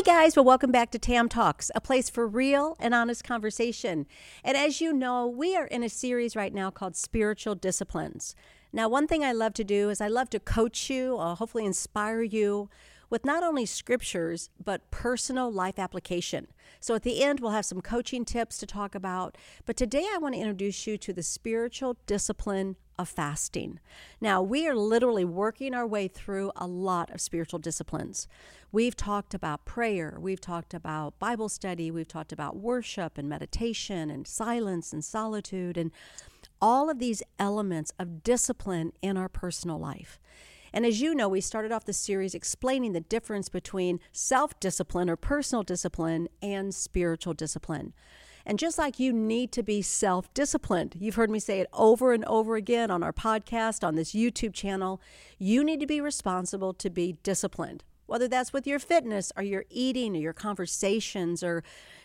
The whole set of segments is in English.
Hey guys, well, welcome back to Tam Talks, a place for real and honest conversation. And as you know, we are in a series right now called Spiritual Disciplines. Now, one thing I love to do is I love to coach you, uh, hopefully inspire you with not only scriptures, but personal life application. So at the end, we'll have some coaching tips to talk about. But today, I want to introduce you to the spiritual discipline of fasting. Now, we are literally working our way through a lot of spiritual disciplines. We've talked about prayer, we've talked about Bible study, we've talked about worship and meditation and silence and solitude and all of these elements of discipline in our personal life. And as you know, we started off the series explaining the difference between self discipline or personal discipline and spiritual discipline. And just like you need to be self disciplined, you've heard me say it over and over again on our podcast, on this YouTube channel, you need to be responsible to be disciplined. Whether that's with your fitness or your eating or your conversations or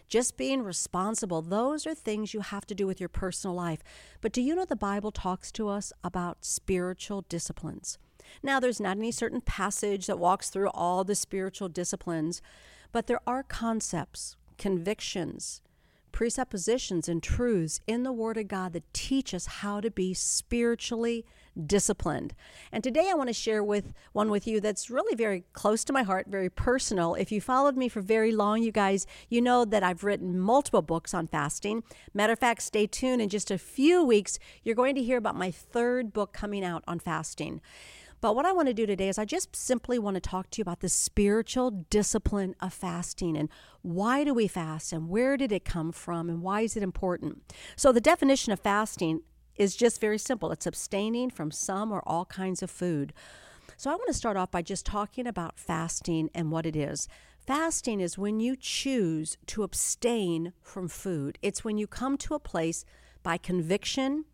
just being responsible, those are things you have to do with your personal life. But do you know the Bible talks to us about spiritual disciplines? Now, there's not any certain passage that walks through all the spiritual disciplines, but there are concepts, convictions, presuppositions and truths in the Word of God that teach us how to be spiritually disciplined. And today I want to share with one with you that's really very close to my heart, very personal. If you followed me for very long, you guys, you know that I've written multiple books on fasting. Matter of fact, stay tuned. In just a few weeks, you're going to hear about my third book coming out on fasting. But what I want to do today is I just simply want to talk to you about the spiritual discipline of fasting and why do we fast and where did it come from and why is it important. So, the definition of fasting is just very simple it's abstaining from some or all kinds of food. So, I want to start off by just talking about fasting and what it is. Fasting is when you choose to abstain from food, it's when you come to a place by conviction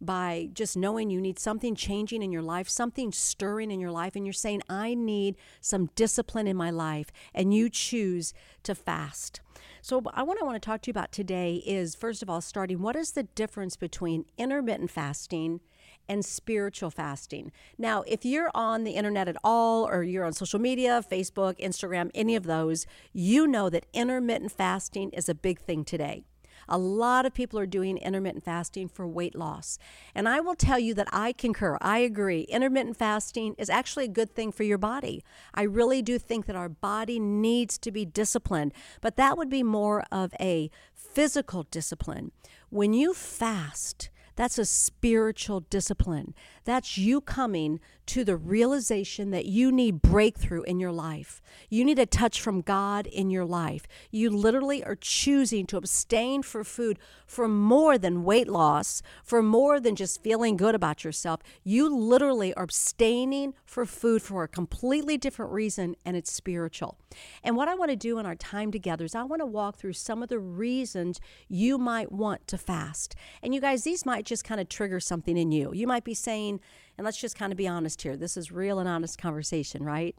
by just knowing you need something changing in your life, something stirring in your life, and you're saying, I need some discipline in my life, and you choose to fast. So, what I want to talk to you about today is first of all, starting what is the difference between intermittent fasting and spiritual fasting. Now, if you're on the internet at all, or you're on social media, Facebook, Instagram, any of those, you know that intermittent fasting is a big thing today. A lot of people are doing intermittent fasting for weight loss. And I will tell you that I concur. I agree. Intermittent fasting is actually a good thing for your body. I really do think that our body needs to be disciplined, but that would be more of a physical discipline. When you fast, that's a spiritual discipline. That's you coming to the realization that you need breakthrough in your life. You need a touch from God in your life. You literally are choosing to abstain for food for more than weight loss, for more than just feeling good about yourself. You literally are abstaining for food for a completely different reason, and it's spiritual. And what I want to do in our time together is I want to walk through some of the reasons you might want to fast. And you guys, these might just kind of trigger something in you. You might be saying, and let's just kind of be honest here. This is real and honest conversation, right?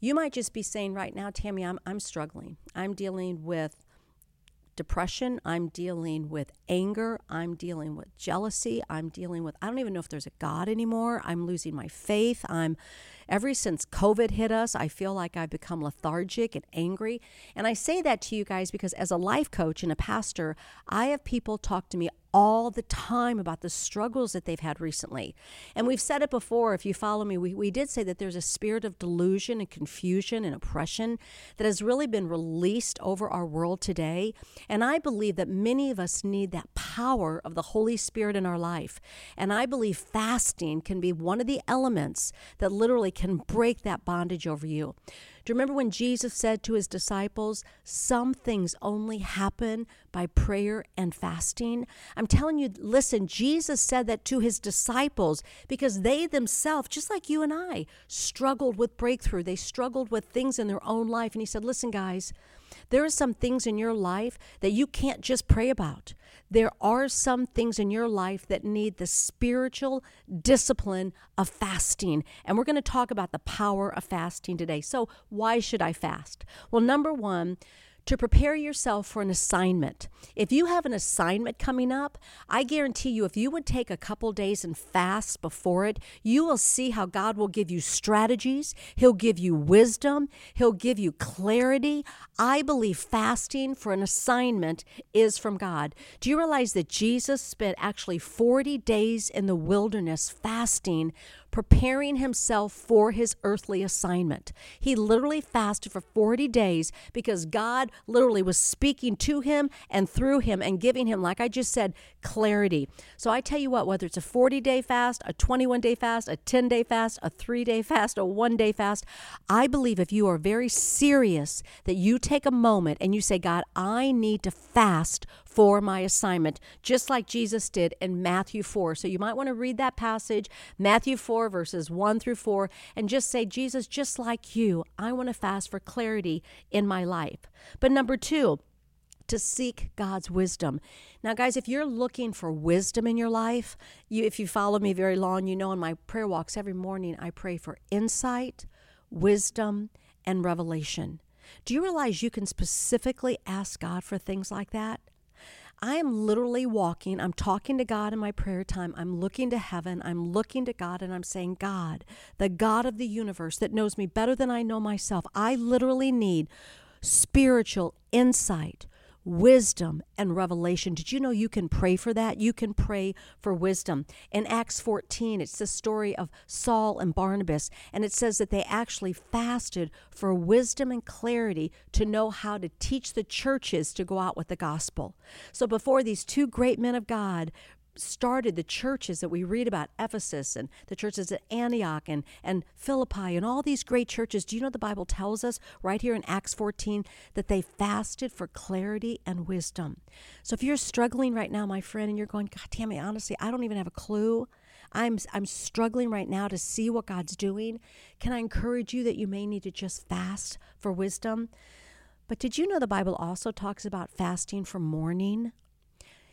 You might just be saying right now, Tammy, I'm, I'm struggling. I'm dealing with depression. I'm dealing with anger. I'm dealing with jealousy. I'm dealing with, I don't even know if there's a God anymore. I'm losing my faith. I'm, ever since COVID hit us, I feel like I've become lethargic and angry. And I say that to you guys because as a life coach and a pastor, I have people talk to me all the time about the struggles that they've had recently. And we've said it before, if you follow me, we, we did say that there's a spirit of delusion and confusion and oppression that has really been released over our world today. And I believe that many of us need that power of the Holy Spirit in our life. And I believe fasting can be one of the elements that literally can break that bondage over you. You remember when Jesus said to his disciples, Some things only happen by prayer and fasting? I'm telling you, listen, Jesus said that to his disciples because they themselves, just like you and I, struggled with breakthrough. They struggled with things in their own life. And he said, Listen, guys, there are some things in your life that you can't just pray about. There are some things in your life that need the spiritual discipline of fasting. And we're going to talk about the power of fasting today. So, why should I fast? Well, number one, to prepare yourself for an assignment. If you have an assignment coming up, I guarantee you, if you would take a couple days and fast before it, you will see how God will give you strategies. He'll give you wisdom. He'll give you clarity. I believe fasting for an assignment is from God. Do you realize that Jesus spent actually 40 days in the wilderness fasting? Preparing himself for his earthly assignment. He literally fasted for 40 days because God literally was speaking to him and through him and giving him, like I just said, clarity. So I tell you what, whether it's a 40 day fast, a 21 day fast, a 10 day fast, a three day fast, a one day fast, I believe if you are very serious that you take a moment and you say, God, I need to fast for my assignment, just like Jesus did in Matthew 4. So you might want to read that passage, Matthew 4, verses 1 through 4, and just say, Jesus, just like you, I want to fast for clarity in my life. But number two, to seek God's wisdom. Now, guys, if you're looking for wisdom in your life, you, if you follow me very long, you know in my prayer walks every morning, I pray for insight, wisdom, and revelation. Do you realize you can specifically ask God for things like that? I am literally walking, I'm talking to God in my prayer time. I'm looking to heaven. I'm looking to God and I'm saying, God, the God of the universe that knows me better than I know myself, I literally need spiritual insight, wisdom and revelation. Did you know you can pray for that? You can pray for wisdom. In Acts 14, it's the story of Saul and Barnabas, and it says that they actually fasted for wisdom and clarity to know how to teach the churches to go out with the gospel. So before these two great men of God started the churches that we read about Ephesus and the churches at Antioch and, and Philippi and all these great churches. Do you know the Bible tells us right here in Acts 14 that they fasted for clarity and wisdom? So if you're struggling right now, my friend, and you're going, God damn it, honestly, I don't even have a clue. I'm I'm struggling right now to see what God's doing. Can I encourage you that you may need to just fast for wisdom? But did you know the Bible also talks about fasting for mourning?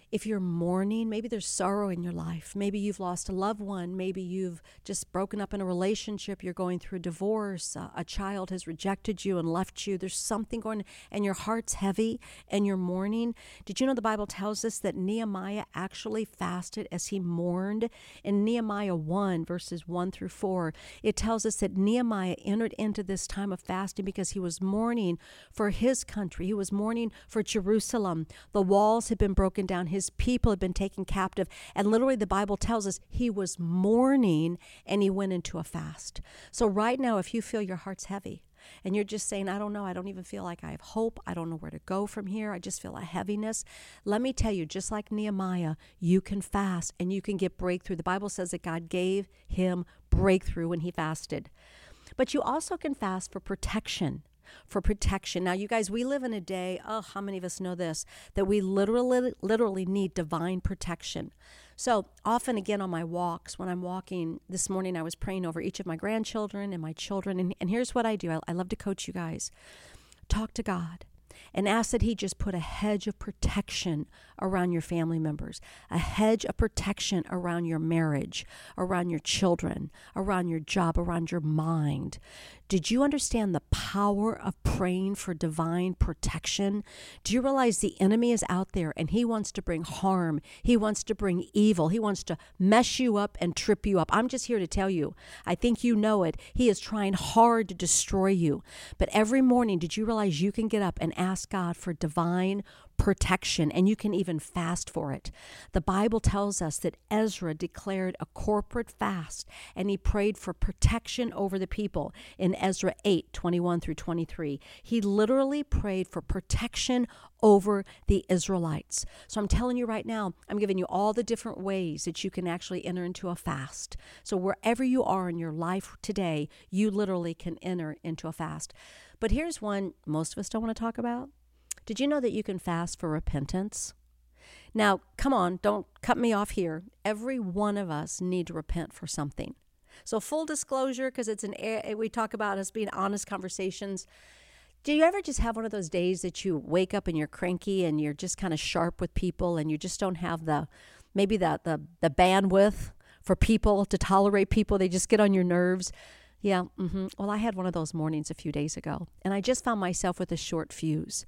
If you're mourning, maybe there's sorrow in your life. Maybe you've lost a loved one. Maybe you've just broken up in a relationship. You're going through a divorce. Uh, a child has rejected you and left you. There's something going, and your heart's heavy and you're mourning. Did you know the Bible tells us that Nehemiah actually fasted as he mourned? In Nehemiah 1, verses 1 through 4, it tells us that Nehemiah entered into this time of fasting because he was mourning for his country. He was mourning for Jerusalem. The walls had been broken down his people had been taken captive. And literally, the Bible tells us he was mourning and he went into a fast. So, right now, if you feel your heart's heavy, and you're just saying, I don't know, I don't even feel like I have hope. I don't know where to go from here. I just feel a heaviness. Let me tell you, just like Nehemiah, you can fast and you can get breakthrough. The Bible says that God gave him breakthrough when he fasted. But you also can fast for protection for protection. Now, you guys, we live in a day, oh, how many of us know this, that we literally, literally need divine protection. So often, again, on my walks, when I'm walking this morning, I was praying over each of my grandchildren and my children. And, and here's what I do I, I love to coach you guys talk to God and ask that He just put a hedge of protection around your family members, a hedge of protection around your marriage, around your children, around your job, around your mind. Did you understand the power of praying for divine protection? Do you realize the enemy is out there and he wants to bring harm? He wants to bring evil. He wants to mess you up and trip you up. I'm just here to tell you, I think you know it. He is trying hard to destroy you. But every morning, did you realize you can get up and ask God for divine protection, and you can even fast for it. The Bible tells us that Ezra declared a corporate fast and he prayed for protection over the people in Ezra 8 21 through 23. He literally prayed for protection over the Israelites. So I'm telling you right now, I'm giving you all the different ways that you can actually enter into a fast. So wherever you are in your life today, you literally can enter into a fast. But here's one most of us don't want to talk about did you know that you can fast for repentance? Now, come on, don't cut me off here. Every one of us need to repent for something. So, full disclosure, because it's an we talk about us being honest conversations. Do you ever just have one of those days that you wake up and you're cranky and you're just kind of sharp with people and you just don't have the maybe the the, the bandwidth for people to tolerate people? They just get on your nerves. Yeah. Mm-hmm. Well, I had one of those mornings a few days ago, and I just found myself with a short fuse.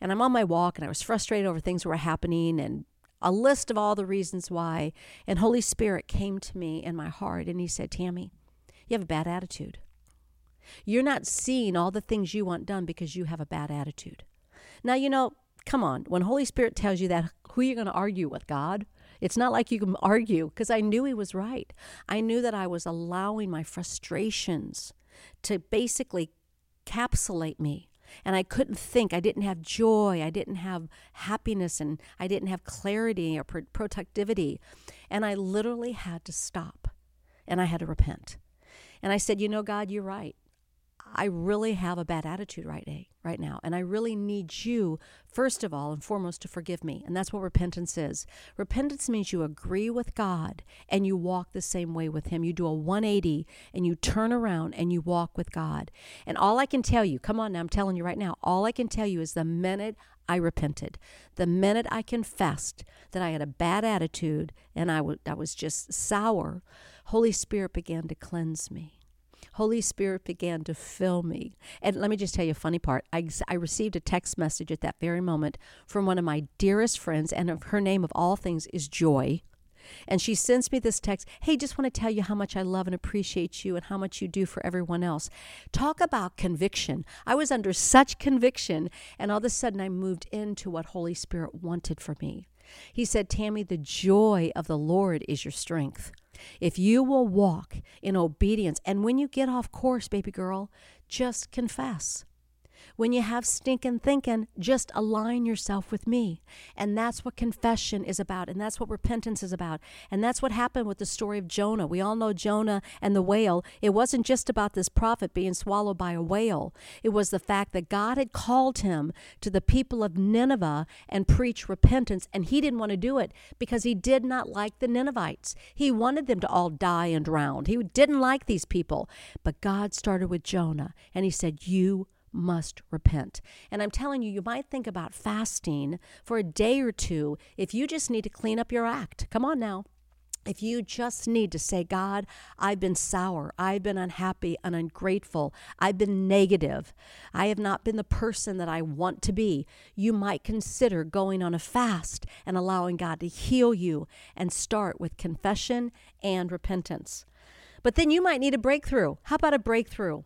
And I'm on my walk, and I was frustrated over things that were happening and a list of all the reasons why. And Holy Spirit came to me in my heart, and He said, Tammy, you have a bad attitude. You're not seeing all the things you want done because you have a bad attitude. Now, you know, come on, when Holy Spirit tells you that, who are you going to argue with? God? It's not like you can argue because I knew he was right. I knew that I was allowing my frustrations to basically capsulate me. And I couldn't think. I didn't have joy. I didn't have happiness. And I didn't have clarity or productivity. And I literally had to stop and I had to repent. And I said, You know, God, you're right. I really have a bad attitude right now, right now, and I really need you first of all and foremost to forgive me. And that's what repentance is. Repentance means you agree with God and you walk the same way with him. You do a 180 and you turn around and you walk with God. And all I can tell you, come on now, I'm telling you right now, all I can tell you is the minute I repented, the minute I confessed that I had a bad attitude and I, w- I was just sour, Holy Spirit began to cleanse me. Holy Spirit began to fill me. And let me just tell you a funny part. I, I received a text message at that very moment from one of my dearest friends, and her name of all things is Joy. And she sends me this text Hey, just want to tell you how much I love and appreciate you and how much you do for everyone else. Talk about conviction. I was under such conviction, and all of a sudden I moved into what Holy Spirit wanted for me. He said, Tammy, the joy of the Lord is your strength. If you will walk in obedience, and when you get off course, baby girl, just confess. When you have stinking thinking, just align yourself with me. And that's what confession is about. And that's what repentance is about. And that's what happened with the story of Jonah. We all know Jonah and the whale. It wasn't just about this prophet being swallowed by a whale, it was the fact that God had called him to the people of Nineveh and preach repentance. And he didn't want to do it because he did not like the Ninevites. He wanted them to all die and drown. He didn't like these people. But God started with Jonah and he said, You must repent. And I'm telling you, you might think about fasting for a day or two if you just need to clean up your act. Come on now. If you just need to say, God, I've been sour, I've been unhappy and ungrateful, I've been negative, I have not been the person that I want to be, you might consider going on a fast and allowing God to heal you and start with confession and repentance. But then you might need a breakthrough. How about a breakthrough?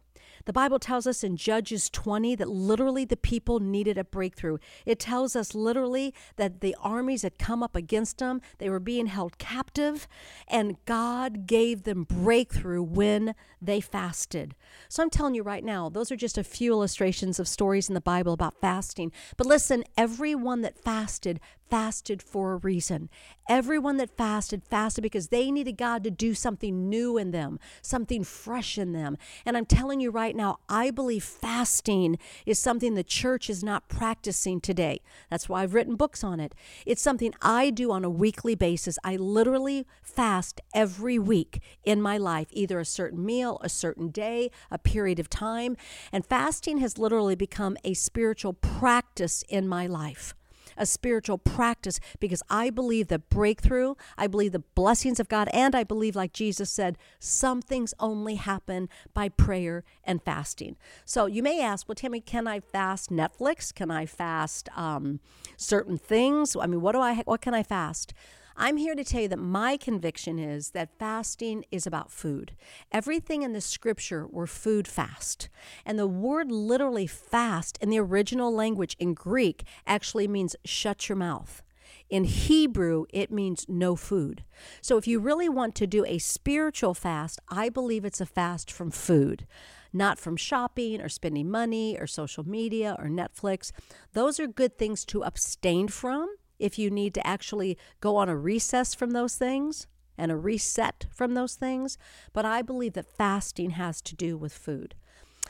The Bible tells us in Judges 20 that literally the people needed a breakthrough. It tells us literally that the armies had come up against them, they were being held captive, and God gave them breakthrough when they fasted. So I'm telling you right now, those are just a few illustrations of stories in the Bible about fasting. But listen, everyone that fasted fasted for a reason. Everyone that fasted, fasted because they needed God to do something new in them, something fresh in them. And I'm telling you right now, I believe fasting is something the church is not practicing today. That's why I've written books on it. It's something I do on a weekly basis. I literally fast every week in my life, either a certain meal, a certain day, a period of time. And fasting has literally become a spiritual practice in my life a spiritual practice because I believe the breakthrough, I believe the blessings of God, and I believe, like Jesus said, some things only happen by prayer and fasting. So you may ask, well, Tammy, can I fast Netflix? Can I fast um, certain things? I mean, what do I? What can I fast? I'm here to tell you that my conviction is that fasting is about food. Everything in the scripture were food fast. And the word literally fast in the original language in Greek actually means shut your mouth. In Hebrew, it means no food. So if you really want to do a spiritual fast, I believe it's a fast from food not from shopping or spending money or social media or Netflix. Those are good things to abstain from if you need to actually go on a recess from those things and a reset from those things. But I believe that fasting has to do with food.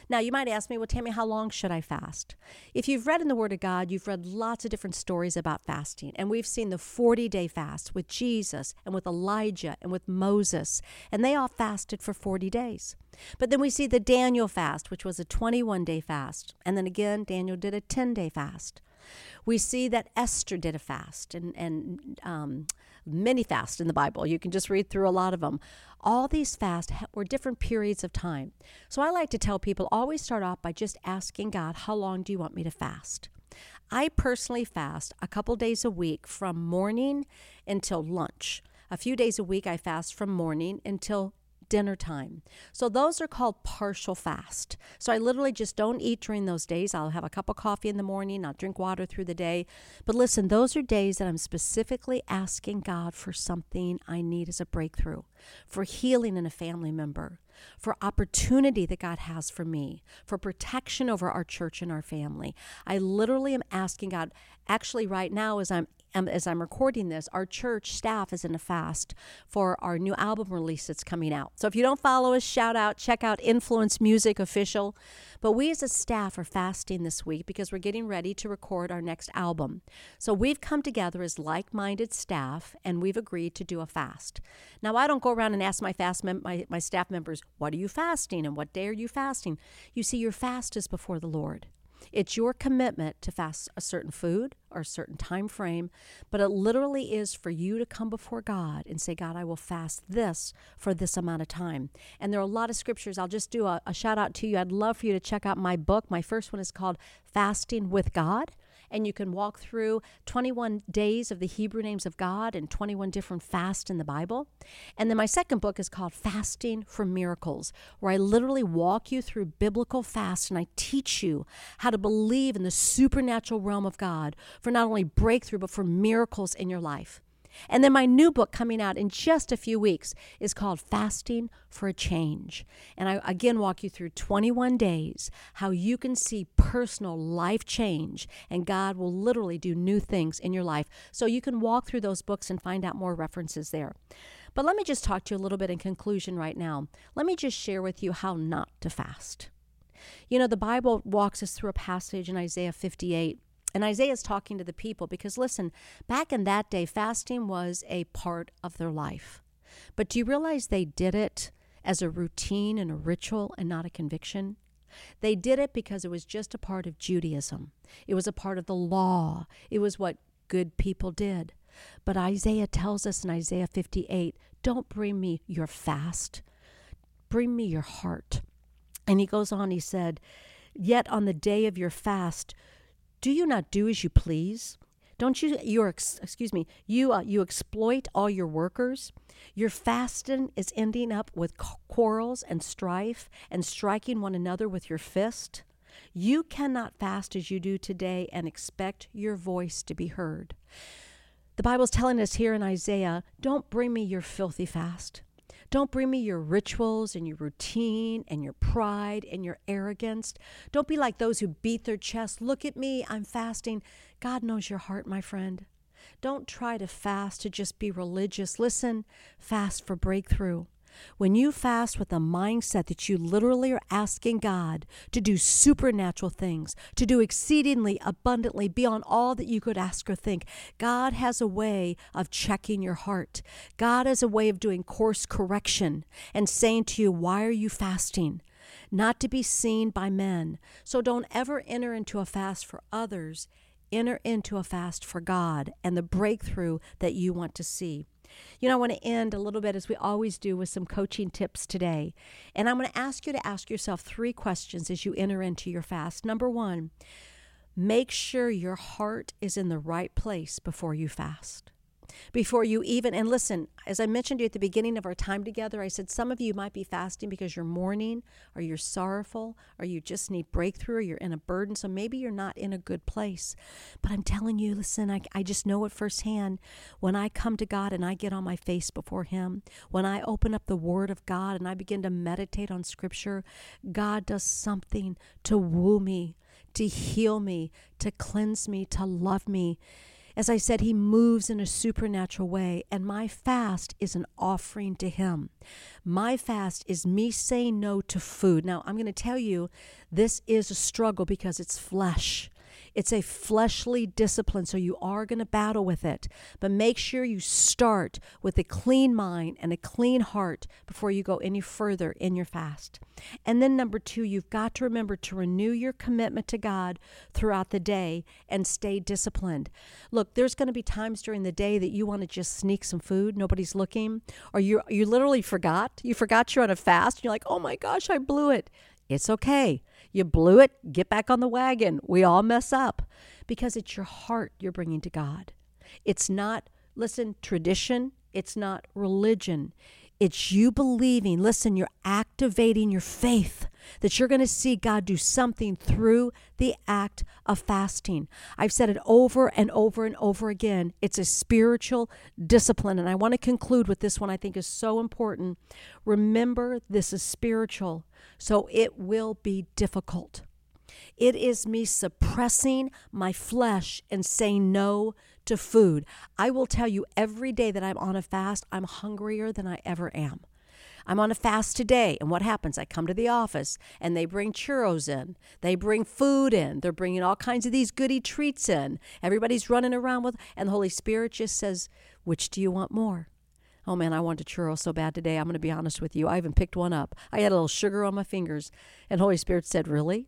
Now, you might ask me, well, Tammy, how long should I fast? If you've read in the Word of God, you've read lots of different stories about fasting. And we've seen the 40 day fast with Jesus and with Elijah and with Moses. And they all fasted for 40 days. But then we see the Daniel fast, which was a 21 day fast. And then again, Daniel did a 10 day fast. We see that Esther did a fast and, and um, many fasts in the Bible. You can just read through a lot of them. All these fasts were different periods of time. So I like to tell people always start off by just asking God, How long do you want me to fast? I personally fast a couple days a week from morning until lunch. A few days a week, I fast from morning until dinner time. So those are called partial fast. So I literally just don't eat during those days. I'll have a cup of coffee in the morning, I'll drink water through the day. But listen, those are days that I'm specifically asking God for something I need as a breakthrough, for healing in a family member, for opportunity that God has for me, for protection over our church and our family. I literally am asking God, actually, right now, as I'm um, as I'm recording this, our church staff is in a fast for our new album release that's coming out. So if you don't follow us, shout out, check out Influence Music Official. But we as a staff are fasting this week because we're getting ready to record our next album. So we've come together as like minded staff and we've agreed to do a fast. Now, I don't go around and ask my fast mem- my, my staff members, what are you fasting and what day are you fasting? You see, your fast is before the Lord. It's your commitment to fast a certain food or a certain time frame, but it literally is for you to come before God and say, God, I will fast this for this amount of time. And there are a lot of scriptures. I'll just do a, a shout out to you. I'd love for you to check out my book. My first one is called Fasting with God and you can walk through 21 days of the Hebrew names of God and 21 different fasts in the Bible. And then my second book is called Fasting for Miracles, where I literally walk you through biblical fasts and I teach you how to believe in the supernatural realm of God for not only breakthrough, but for miracles in your life. And then my new book coming out in just a few weeks is called Fasting for a Change. And I again walk you through 21 days how you can see personal life change and God will literally do new things in your life. So you can walk through those books and find out more references there. But let me just talk to you a little bit in conclusion right now. Let me just share with you how not to fast. You know, the Bible walks us through a passage in Isaiah 58 and Isaiah is talking to the people because, listen, back in that day, fasting was a part of their life. But do you realize they did it as a routine and a ritual and not a conviction? They did it because it was just a part of Judaism. It was a part of the law. It was what good people did. But Isaiah tells us in Isaiah 58 don't bring me your fast, bring me your heart. And he goes on, he said, Yet on the day of your fast, do you not do as you please? Don't you you excuse me you uh, you exploit all your workers? Your fasting is ending up with quarrels and strife and striking one another with your fist. You cannot fast as you do today and expect your voice to be heard. The Bible's telling us here in Isaiah, don't bring me your filthy fast. Don't bring me your rituals and your routine and your pride and your arrogance. Don't be like those who beat their chest. Look at me, I'm fasting. God knows your heart, my friend. Don't try to fast to just be religious. Listen, fast for breakthrough. When you fast with a mindset that you literally are asking God to do supernatural things, to do exceedingly abundantly beyond all that you could ask or think, God has a way of checking your heart. God has a way of doing course correction and saying to you, Why are you fasting? Not to be seen by men. So don't ever enter into a fast for others. Enter into a fast for God and the breakthrough that you want to see. You know, I want to end a little bit as we always do with some coaching tips today. And I'm going to ask you to ask yourself three questions as you enter into your fast. Number one, make sure your heart is in the right place before you fast before you even, and listen, as I mentioned to you at the beginning of our time together, I said some of you might be fasting because you're mourning or you're sorrowful or you just need breakthrough or you're in a burden. So maybe you're not in a good place. But I'm telling you, listen, I, I just know it firsthand. When I come to God and I get on my face before Him, when I open up the Word of God and I begin to meditate on Scripture, God does something to woo me, to heal me, to cleanse me, to love me. As I said, He moves in a supernatural way, and my fast is an offering to Him. My fast is me saying no to food. Now, I'm going to tell you, this is a struggle because it's flesh. It's a fleshly discipline, so you are going to battle with it. But make sure you start with a clean mind and a clean heart before you go any further in your fast. And then, number two, you've got to remember to renew your commitment to God throughout the day and stay disciplined. Look, there's going to be times during the day that you want to just sneak some food, nobody's looking, or you you literally forgot. You forgot you're on a fast. And you're like, oh my gosh, I blew it. It's okay. You blew it. Get back on the wagon. We all mess up because it's your heart you're bringing to God. It's not, listen, tradition. It's not religion. It's you believing, listen, you're activating your faith that you're going to see God do something through the act of fasting. I've said it over and over and over again. It's a spiritual discipline. And I want to conclude with this one I think is so important. Remember, this is spiritual, so it will be difficult. It is me suppressing my flesh and saying no to food. I will tell you every day that I'm on a fast, I'm hungrier than I ever am. I'm on a fast today. And what happens? I come to the office and they bring churros in. They bring food in. They're bringing all kinds of these goody treats in. Everybody's running around with, and the Holy Spirit just says, Which do you want more? Oh man, I want a churro so bad today. I'm going to be honest with you. I even picked one up. I had a little sugar on my fingers. And Holy Spirit said, Really?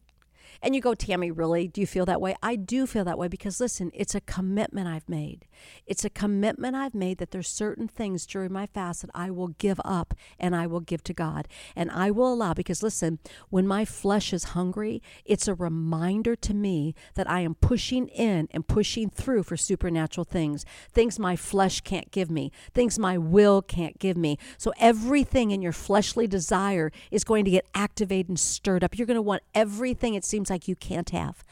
And you go, Tammy, really? Do you feel that way? I do feel that way because listen, it's a commitment I've made. It's a commitment I've made that there's certain things during my fast that I will give up and I will give to God. And I will allow, because listen, when my flesh is hungry, it's a reminder to me that I am pushing in and pushing through for supernatural things, things my flesh can't give me, things my will can't give me. So everything in your fleshly desire is going to get activated and stirred up. You're going to want everything it seems like you can't have.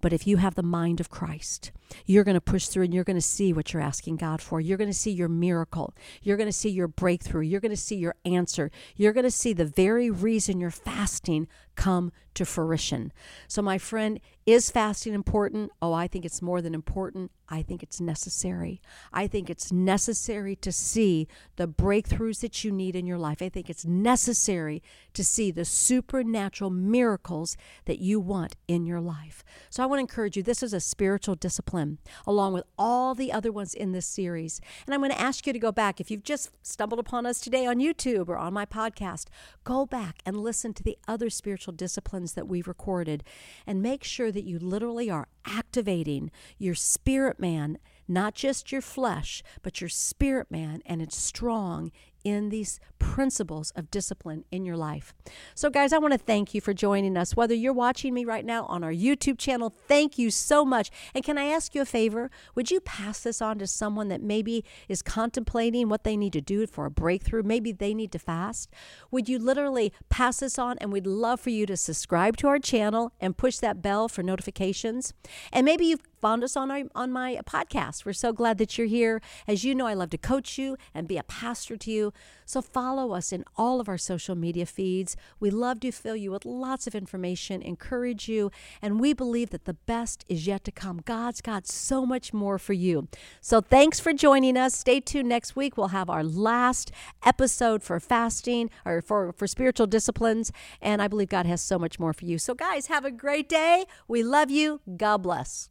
But if you have the mind of Christ, you're going to push through and you're going to see what you're asking God for. You're going to see your miracle. You're going to see your breakthrough. You're going to see your answer. You're going to see the very reason you're fasting come to fruition. So, my friend, is fasting important? Oh, I think it's more than important. I think it's necessary. I think it's necessary to see the breakthroughs that you need in your life. I think it's necessary to see the supernatural miracles that you want in your life. So I want to encourage you this is a spiritual discipline, along with all the other ones in this series. And I'm going to ask you to go back. If you've just stumbled upon us today on YouTube or on my podcast, go back and listen to the other spiritual disciplines that we've recorded and make sure that you literally are activating your spirit man, not just your flesh, but your spirit man, and it's strong in these principles of discipline in your life. So, guys, I want to thank you for joining us. Whether you're watching me right now on our YouTube channel, thank you so much. And can I ask you a favor? Would you pass this on to someone that maybe is contemplating what they need to do for a breakthrough? Maybe they need to fast. Would you literally pass this on? And we'd love for you to subscribe to our channel and push that bell for notifications. And maybe you've found us on our on my podcast. We're so glad that you're here. As you know, I love to coach you and be a pastor to you. So follow us in all of our social media feeds. We love to fill you with lots of information, encourage you, and we believe that the best is yet to come. God's got so much more for you. So thanks for joining us. Stay tuned next week. We'll have our last episode for fasting or for, for spiritual disciplines. And I believe God has so much more for you. So, guys, have a great day. We love you. God bless.